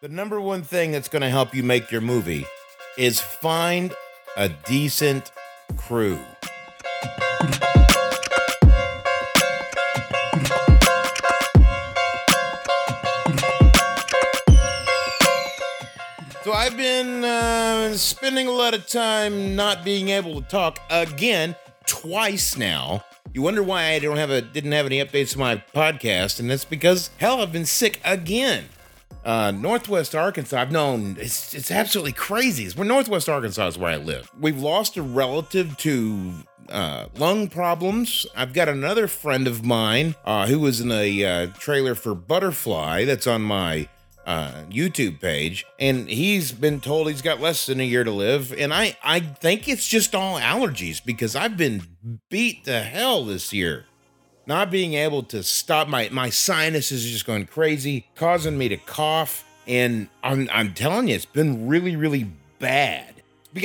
The number one thing that's going to help you make your movie is find a decent crew. So I've been uh, spending a lot of time not being able to talk again twice now. You wonder why I don't have a didn't have any updates to my podcast, and that's because hell, I've been sick again. Uh, Northwest Arkansas, I've known it's it's absolutely crazy. It's where Northwest Arkansas is where I live. We've lost a relative to uh, lung problems. I've got another friend of mine uh, who was in a uh, trailer for Butterfly that's on my uh, YouTube page, and he's been told he's got less than a year to live. And I, I think it's just all allergies because I've been beat to hell this year. Not being able to stop my my sinuses just going crazy, causing me to cough. And I'm I'm telling you, it's been really, really bad.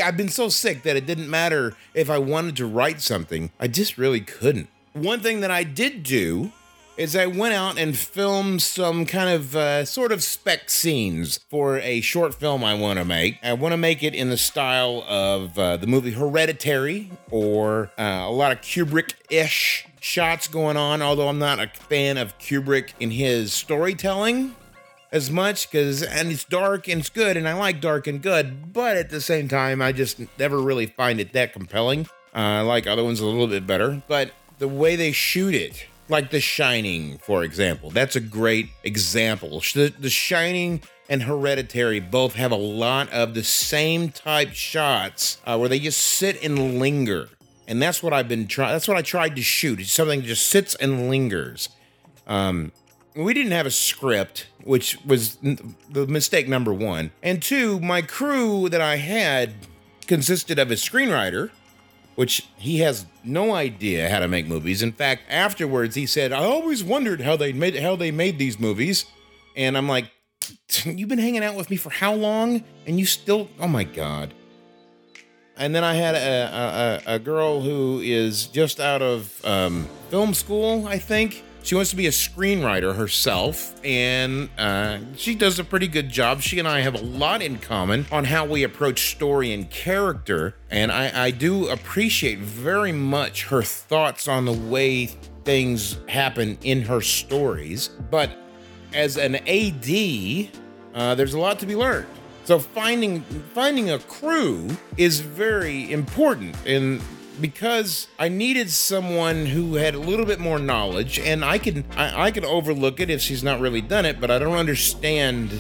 I've been so sick that it didn't matter if I wanted to write something. I just really couldn't. One thing that I did do is I went out and filmed some kind of uh, sort of spec scenes for a short film I want to make. I want to make it in the style of uh, the movie Hereditary or uh, a lot of Kubrick ish shots going on, although I'm not a fan of Kubrick in his storytelling as much because and it's dark and it's good and I like dark and good, but at the same time I just never really find it that compelling. Uh, I like other ones a little bit better, but the way they shoot it like The Shining, for example. That's a great example. The, the Shining and Hereditary both have a lot of the same type shots uh, where they just sit and linger. And that's what I've been trying. That's what I tried to shoot. It's something that just sits and lingers. Um, we didn't have a script, which was the mistake number one. And two, my crew that I had consisted of a screenwriter, which he has no idea how to make movies. In fact, afterwards he said, "I always wondered how they made how they made these movies." And I'm like, "You've been hanging out with me for how long and you still Oh my god." And then I had a, a, a girl who is just out of um, film school, I think she wants to be a screenwriter herself, and uh, she does a pretty good job. She and I have a lot in common on how we approach story and character, and I, I do appreciate very much her thoughts on the way things happen in her stories. But as an AD, uh, there's a lot to be learned. So finding finding a crew is very important, and because I needed someone who had a little bit more knowledge, and I can I, I can overlook it if she's not really done it, but I don't understand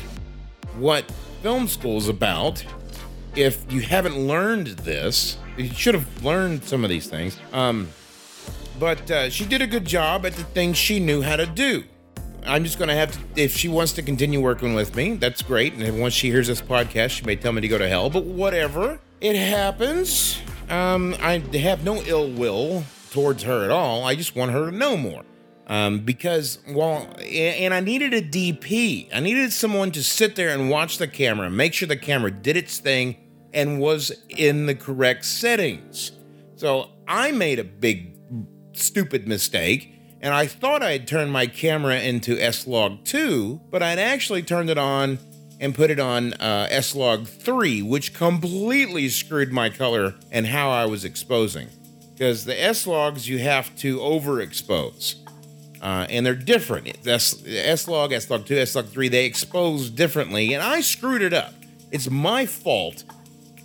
what film school is about. If you haven't learned this, you should have learned some of these things. Um, but uh, she did a good job at the things she knew how to do. I'm just going to have to, if she wants to continue working with me, that's great. And once she hears this podcast, she may tell me to go to hell, but whatever. It happens. Um, I have no ill will towards her at all. I just want her to know more. Um, because well, and I needed a DP. I needed someone to sit there and watch the camera, make sure the camera did its thing and was in the correct settings. So I made a big stupid mistake, and I thought I had turned my camera into S-Log 2, but I'd actually turned it on and put it on uh, S-Log 3, which completely screwed my color and how I was exposing. Because the S-Logs you have to overexpose. Uh, and they're different. S-Log, S-Log 2, S-Log 3, they expose differently, and I screwed it up. It's my fault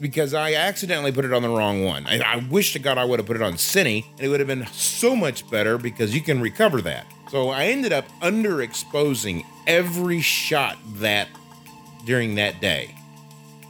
because I accidentally put it on the wrong one. I, I wish to God I would have put it on Cine, and it would have been so much better because you can recover that. So I ended up underexposing every shot that during that day.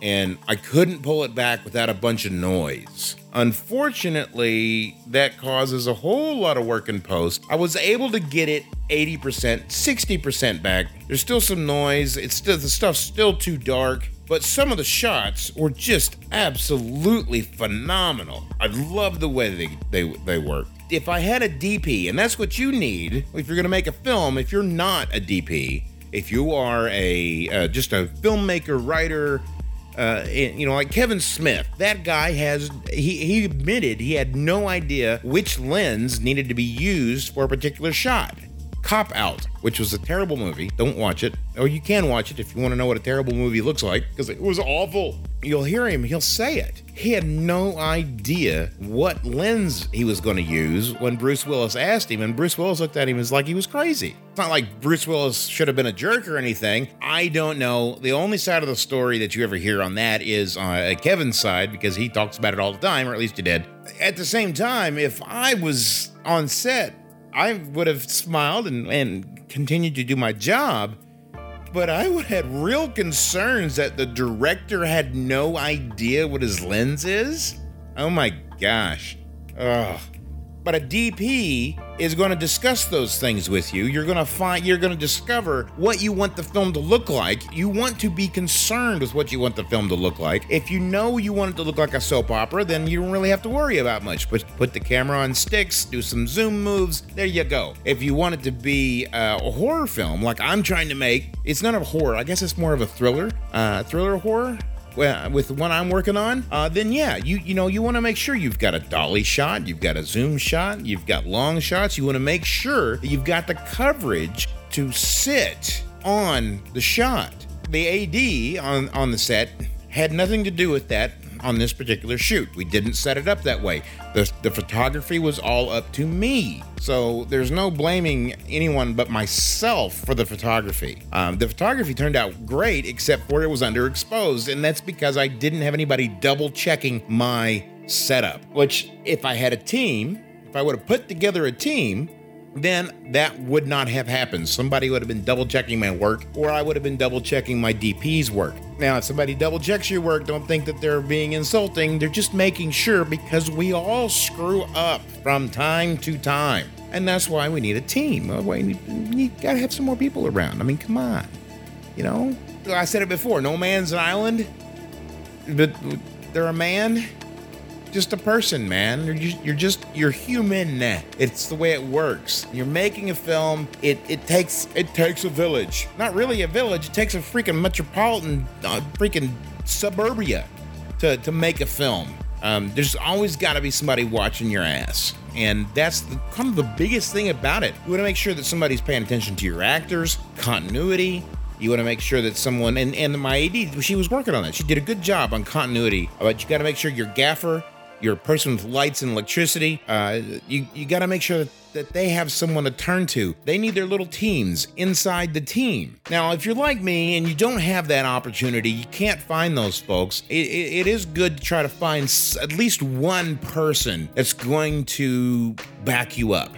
And I couldn't pull it back without a bunch of noise. Unfortunately, that causes a whole lot of work in post. I was able to get it 80%, 60% back. There's still some noise. It's still the stuff's still too dark, but some of the shots were just absolutely phenomenal. I love the way they they they work. If I had a DP, and that's what you need if you're to make a film, if you're not a DP, if you are a uh, just a filmmaker, writer, uh, you know, like Kevin Smith, that guy has he he admitted he had no idea which lens needed to be used for a particular shot. Cop Out, which was a terrible movie. Don't watch it. Or you can watch it if you want to know what a terrible movie looks like, because it was awful. You'll hear him, he'll say it. He had no idea what lens he was going to use when Bruce Willis asked him, and Bruce Willis looked at him as like he was crazy. It's not like Bruce Willis should have been a jerk or anything. I don't know. The only side of the story that you ever hear on that is uh, Kevin's side because he talks about it all the time, or at least he did. At the same time, if I was on set, I would have smiled and, and continued to do my job but I would have real concerns that the director had no idea what his lens is. Oh my gosh. Ugh. But a DP is going to discuss those things with you. You're going to find, you're going to discover what you want the film to look like. You want to be concerned with what you want the film to look like. If you know you want it to look like a soap opera, then you don't really have to worry about much. But put the camera on sticks, do some zoom moves. There you go. If you want it to be uh, a horror film, like I'm trying to make, it's not a horror. I guess it's more of a thriller, uh, thriller horror with the one I'm working on, uh, then yeah, you you know you want to make sure you've got a dolly shot, you've got a zoom shot, you've got long shots. You want to make sure you've got the coverage to sit on the shot. The AD on on the set had nothing to do with that on this particular shoot. We didn't set it up that way. The, the photography was all up to me. So there's no blaming anyone but myself for the photography. Um, the photography turned out great, except for it was underexposed. And that's because I didn't have anybody double checking my setup. Which, if I had a team, if I would have put together a team, then that would not have happened. Somebody would have been double checking my work, or I would have been double checking my DP's work. Now, if somebody double checks your work, don't think that they're being insulting. They're just making sure because we all screw up from time to time. And that's why we need a team. We gotta have some more people around. I mean, come on. You know? I said it before no man's an island, but they're a man just a person, man. You're just, you're just you're human. It's the way it works. You're making a film. It it takes it takes a village. Not really a village. It takes a freaking metropolitan, uh, freaking suburbia to to make a film. Um, there's always got to be somebody watching your ass. And that's the, kind of the biggest thing about it. You want to make sure that somebody's paying attention to your actors, continuity, you want to make sure that someone and, and my AD, she was working on that. She did a good job on continuity. But you got to make sure your gaffer your person with lights and electricity, uh, you, you got to make sure that, that they have someone to turn to. They need their little teams inside the team. Now, if you're like me and you don't have that opportunity, you can't find those folks, it, it, it is good to try to find at least one person that's going to back you up.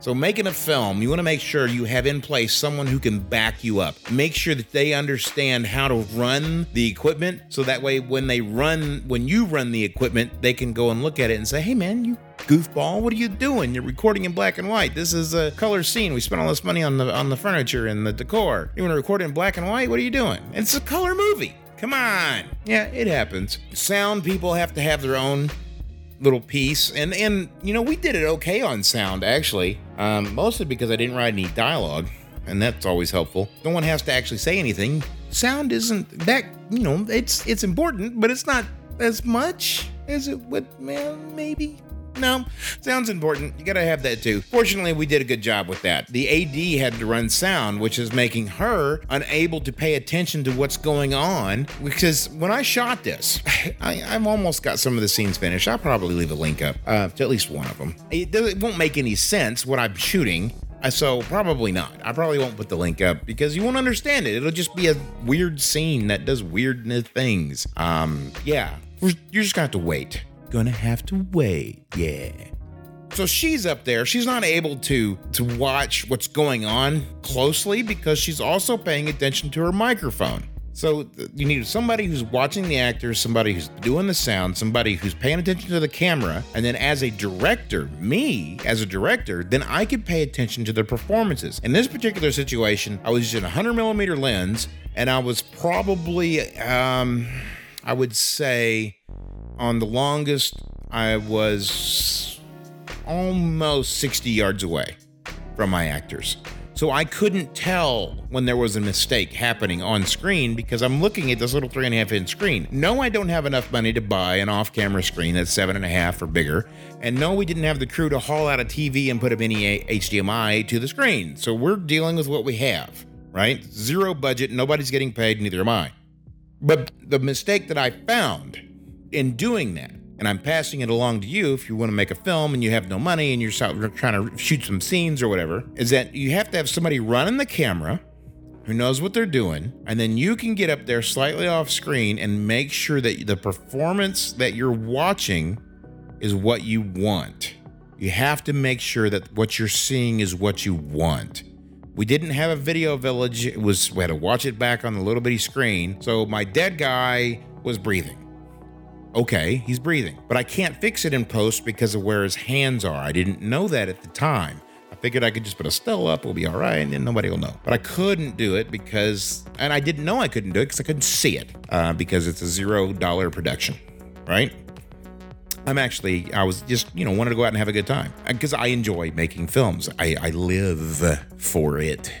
So, making a film, you want to make sure you have in place someone who can back you up. Make sure that they understand how to run the equipment so that way when they run, when you run the equipment, they can go and look at it and say, hey man, you goofball, what are you doing? You're recording in black and white. This is a color scene. We spent all this money on the on the furniture and the decor. You want to record in black and white? What are you doing? It's a color movie. Come on. Yeah, it happens. Sound people have to have their own little piece and and you know we did it okay on sound actually. Um, mostly because i didn't write any dialogue and that's always helpful. No one has to actually say anything. Sound isn't that you know it's it's important but it's not as much as it would man maybe no, sounds important. You gotta have that too. Fortunately, we did a good job with that. The AD had to run sound, which is making her unable to pay attention to what's going on. Because when I shot this, I, have almost got some of the scenes finished. I'll probably leave a link up uh, to at least one of them. It, it won't make any sense what I'm shooting. Uh, so probably not. I probably won't put the link up because you won't understand it. It'll just be a weird scene that does weird things. Um, yeah, you're just gonna have to wait gonna have to wait. Yeah. So she's up there. She's not able to to watch what's going on closely because she's also paying attention to her microphone. So you need somebody who's watching the actors, somebody who's doing the sound, somebody who's paying attention to the camera, and then as a director, me as a director, then I could pay attention to their performances. In this particular situation, I was using a 100 millimeter lens, and I was probably, um, I would say, on the longest, I was almost 60 yards away from my actors. So I couldn't tell when there was a mistake happening on screen because I'm looking at this little three and a half inch screen. No, I don't have enough money to buy an off camera screen that's seven and a half or bigger. And no, we didn't have the crew to haul out a TV and put a mini HDMI to the screen. So we're dealing with what we have, right? Zero budget, nobody's getting paid, neither am I. But the mistake that I found in doing that, and I'm passing it along to you if you want to make a film and you have no money and you're trying to shoot some scenes or whatever, is that you have to have somebody running the camera who knows what they're doing, and then you can get up there slightly off screen and make sure that the performance that you're watching is what you want. You have to make sure that what you're seeing is what you want. We didn't have a video village. It was we had to watch it back on the little bitty screen. So my dead guy was breathing. Okay, he's breathing, but I can't fix it in post because of where his hands are. I didn't know that at the time. I figured I could just put a still up, we'll be all right, and then nobody will know. But I couldn't do it because, and I didn't know I couldn't do it because I couldn't see it uh, because it's a zero dollar production, right? I'm actually, I was just, you know, wanted to go out and have a good time because I enjoy making films. I, I live for it.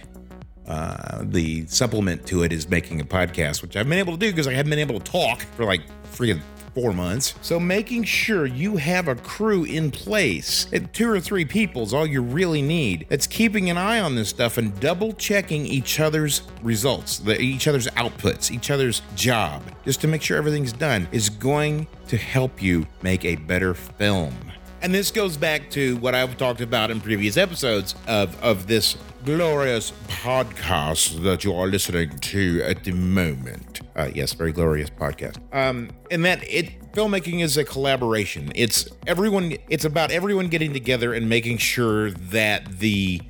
Uh, the supplement to it is making a podcast, which I've been able to do because I haven't been able to talk for like freaking four months. So making sure you have a crew in place, at two or three people is all you really need. It's keeping an eye on this stuff and double checking each other's results, the, each other's outputs, each other's job, just to make sure everything's done, is going to help you make a better film. And this goes back to what I've talked about in previous episodes of, of this glorious podcast that you are listening to at the moment. Uh, yes, very glorious podcast. Um, and that it filmmaking is a collaboration. It's everyone. It's about everyone getting together and making sure that the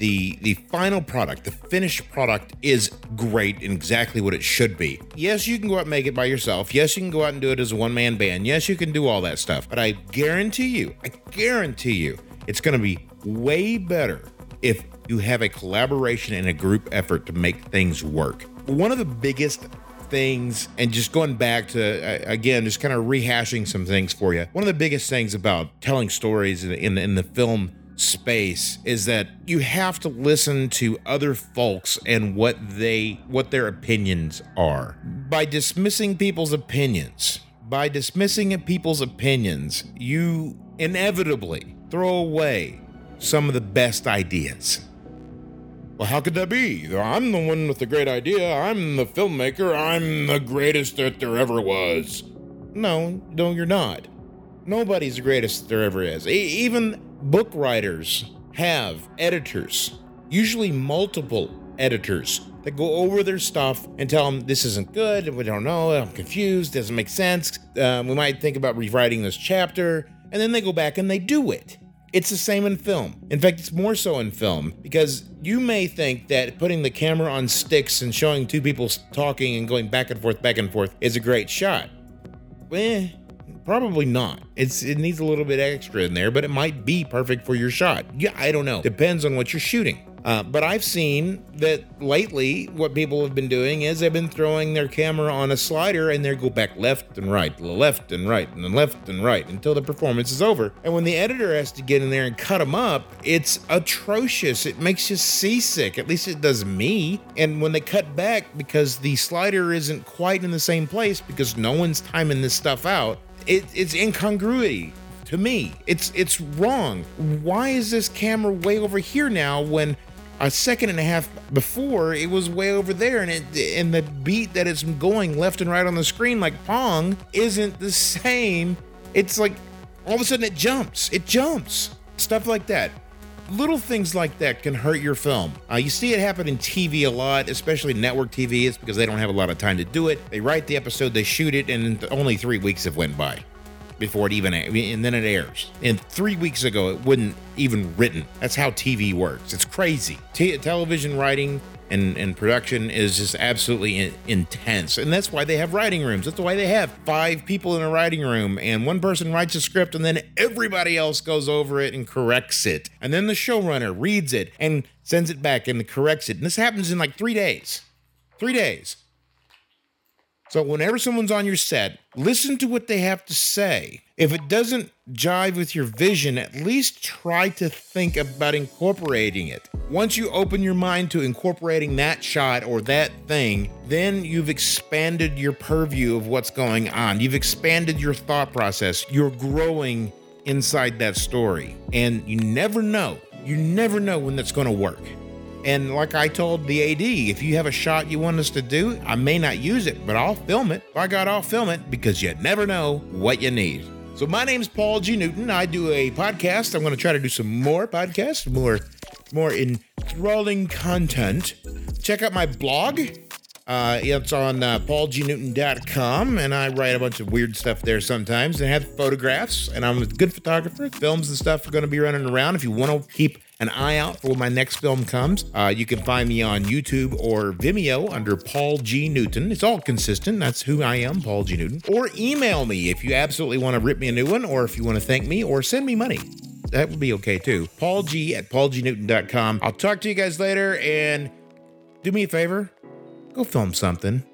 the the final product, the finished product, is great and exactly what it should be. Yes, you can go out and make it by yourself. Yes, you can go out and do it as a one man band. Yes, you can do all that stuff. But I guarantee you, I guarantee you, it's going to be way better if you have a collaboration and a group effort to make things work. One of the biggest things, and just going back to uh, again, just kind of rehashing some things for you. One of the biggest things about telling stories in, in, in the film space is that you have to listen to other folks and what they what their opinions are. By dismissing people's opinions, by dismissing people's opinions, you inevitably throw away some of the best ideas. Well, how could that be? I'm the one with the great idea. I'm the filmmaker. I'm the greatest that there ever was. No, no, you're not. Nobody's the greatest that there ever is. E- even book writers have editors, usually multiple editors, that go over their stuff and tell them this isn't good, we don't know, I'm confused, doesn't make sense. Um, we might think about rewriting this chapter, and then they go back and they do it. It's the same in film. In fact, it's more so in film because you may think that putting the camera on sticks and showing two people talking and going back and forth, back and forth is a great shot. Eh, Probably not. It's it needs a little bit extra in there, but it might be perfect for your shot. Yeah, I don't know. Depends on what you're shooting. Uh, but I've seen that lately, what people have been doing is they've been throwing their camera on a slider and they go back left and right, left and right, and then left and right until the performance is over. And when the editor has to get in there and cut them up, it's atrocious. It makes you seasick. At least it does me. And when they cut back because the slider isn't quite in the same place because no one's timing this stuff out, it, it's incongruity to me. It's it's wrong. Why is this camera way over here now when a second and a half before it was way over there and it and the beat that it's going left and right on the screen like pong isn't the same. It's like all of a sudden it jumps. It jumps. Stuff like that. Little things like that can hurt your film. Uh, you see it happen in TV a lot, especially network TV. It's because they don't have a lot of time to do it. They write the episode, they shoot it, and only three weeks have went by before it even and then it airs. And three weeks ago, it wouldn't even written. That's how TV works. It's crazy. T- television writing and, and production is just absolutely in, intense. And that's why they have writing rooms. That's why they have five people in a writing room and one person writes a script and then everybody else goes over it and corrects it. And then the showrunner reads it and sends it back and corrects it. And this happens in like three days. Three days. So whenever someone's on your set, listen to what they have to say. If it doesn't jive with your vision, at least try to think about incorporating it. Once you open your mind to incorporating that shot or that thing, then you've expanded your purview of what's going on. You've expanded your thought process. You're growing inside that story. And you never know. You never know when that's going to work. And like I told the AD, if you have a shot you want us to do, I may not use it, but I'll film it. By God, I'll film it because you never know what you need. So my name's Paul G. Newton. I do a podcast. I'm going to try to do some more podcasts, more, more enthralling content. Check out my blog. Uh, it's on uh, paulgnewton.com, and I write a bunch of weird stuff there sometimes and have photographs. And I'm a good photographer. Films and stuff are going to be running around. If you want to keep an eye out for when my next film comes, uh, you can find me on YouTube or Vimeo under Paul G. Newton. It's all consistent. That's who I am, Paul G. Newton. Or email me if you absolutely want to rip me a new one, or if you want to thank me, or send me money that would be okay too. Paul G at paulgnewton.com. I'll talk to you guys later and do me a favor go film something.